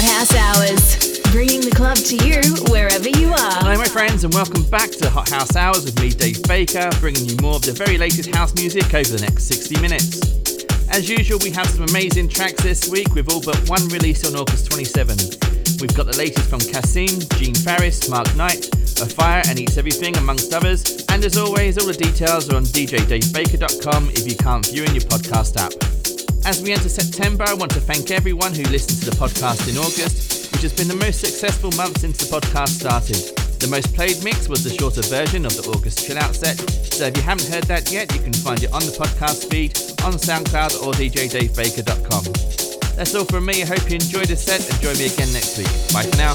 Hot House Hours, bringing the club to you wherever you are. Hello, my friends, and welcome back to Hot House Hours with me, Dave Baker, bringing you more of the very latest house music over the next 60 minutes. As usual, we have some amazing tracks this week with all but one release on August 27. We've got the latest from Cassimm, Gene Farris, Mark Knight, A Fire and Eats Everything, amongst others. And as always, all the details are on djdavebaker.com if you can't view in your podcast app. As we enter September, I want to thank everyone who listened to the podcast in August, which has been the most successful month since the podcast started. The most played mix was the shorter version of the August Chill Out set, so if you haven't heard that yet, you can find it on the podcast feed, on SoundCloud or djdavebaker.com. That's all from me. I hope you enjoyed the set and join me again next week. Bye for now.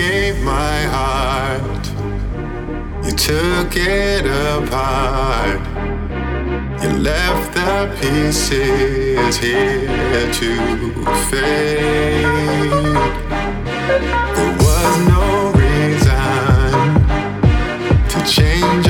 gave my heart. You took it apart. You left the pieces here to fade. There was no reason to change.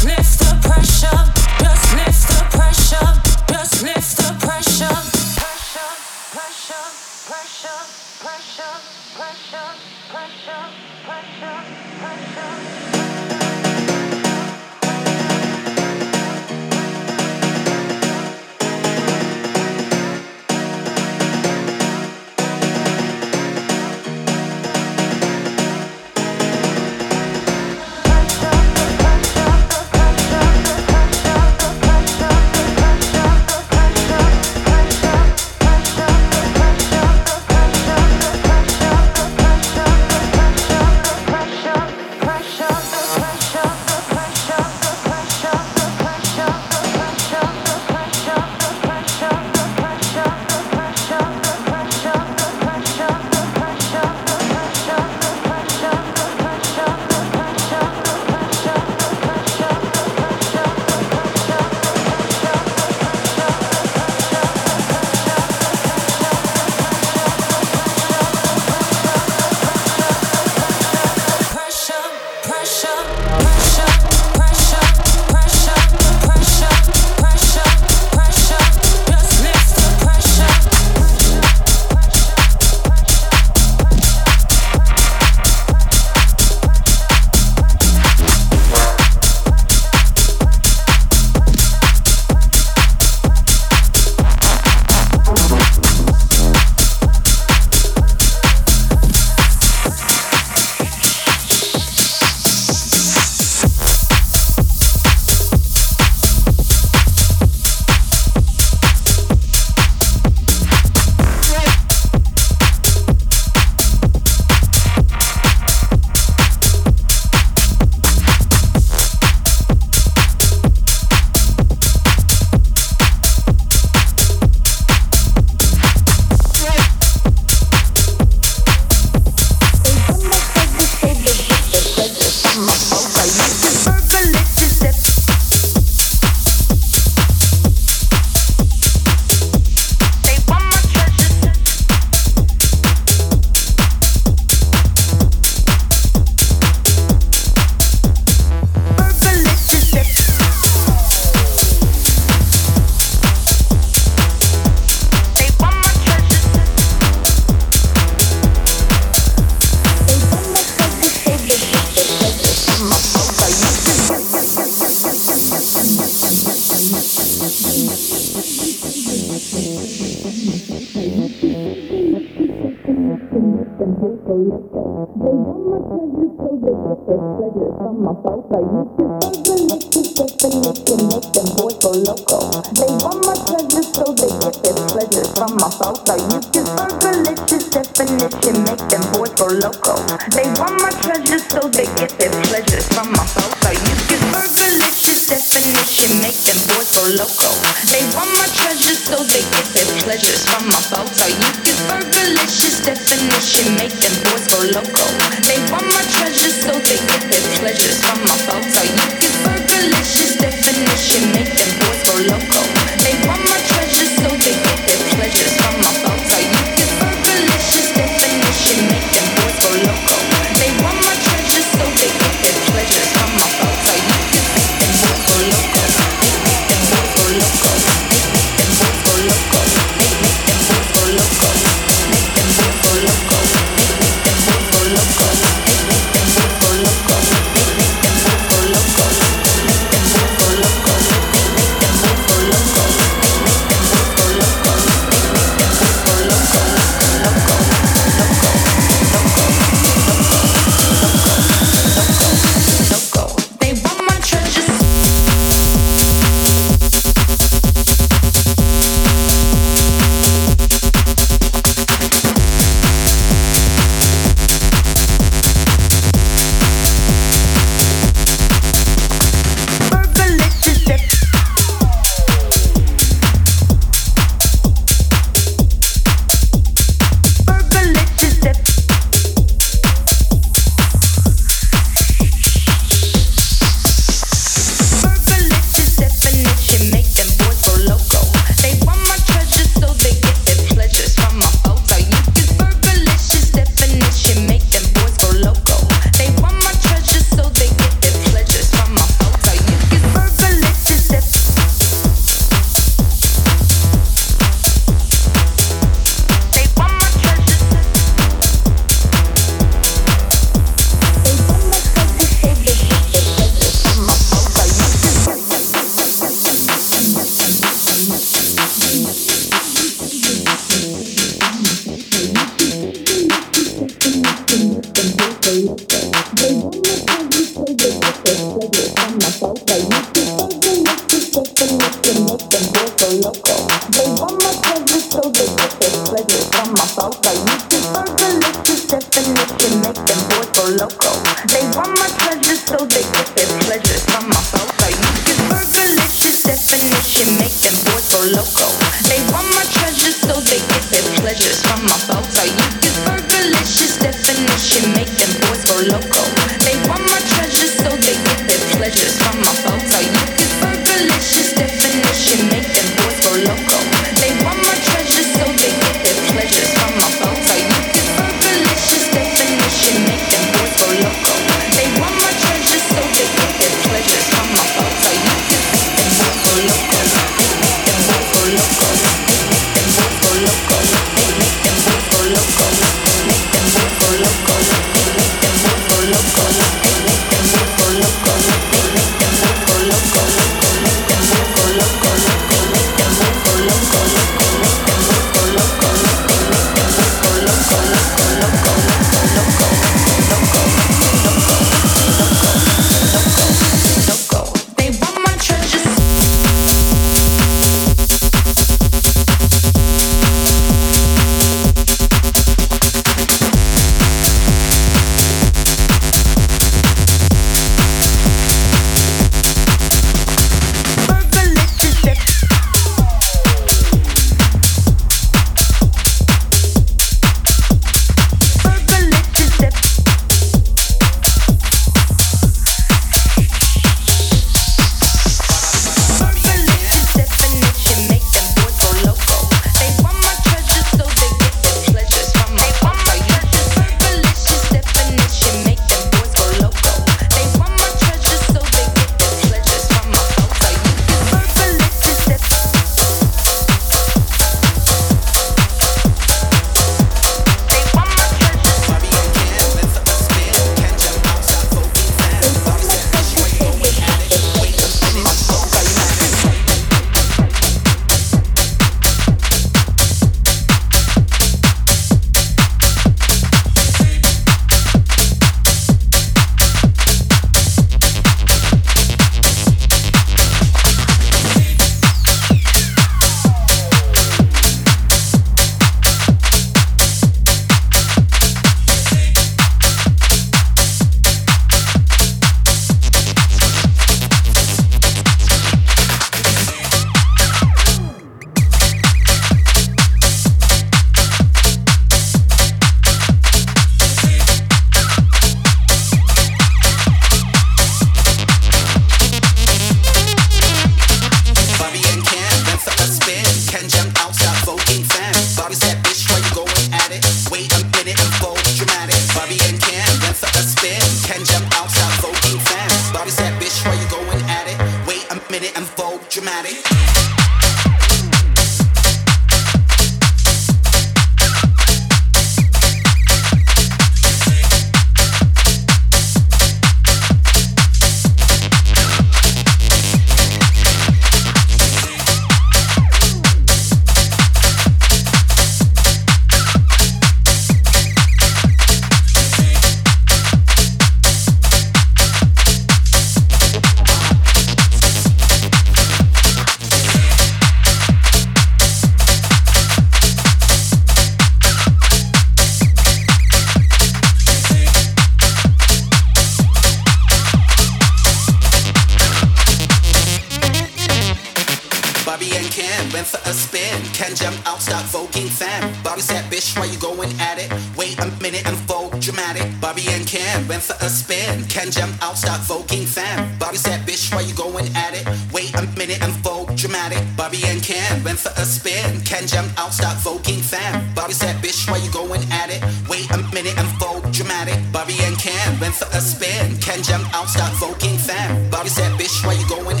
fam. Bobby said, bitch, why you going at it? Wait a minute, I'm full dramatic. Bobby and Ken went for a spin. Ken jumped out, start voking fam. Bobby said, bitch, why you going at it? Wait a minute, I'm full dramatic. Bobby and Ken went for a spin. Ken jumped out, start voking fam. Bobby said, bitch, why you going at it? Wait a minute, I'm full dramatic. Bobby and Ken went for a spin. Ken jumped out, start voking fam. Bobby said, bitch, why you going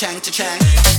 chang cha chang.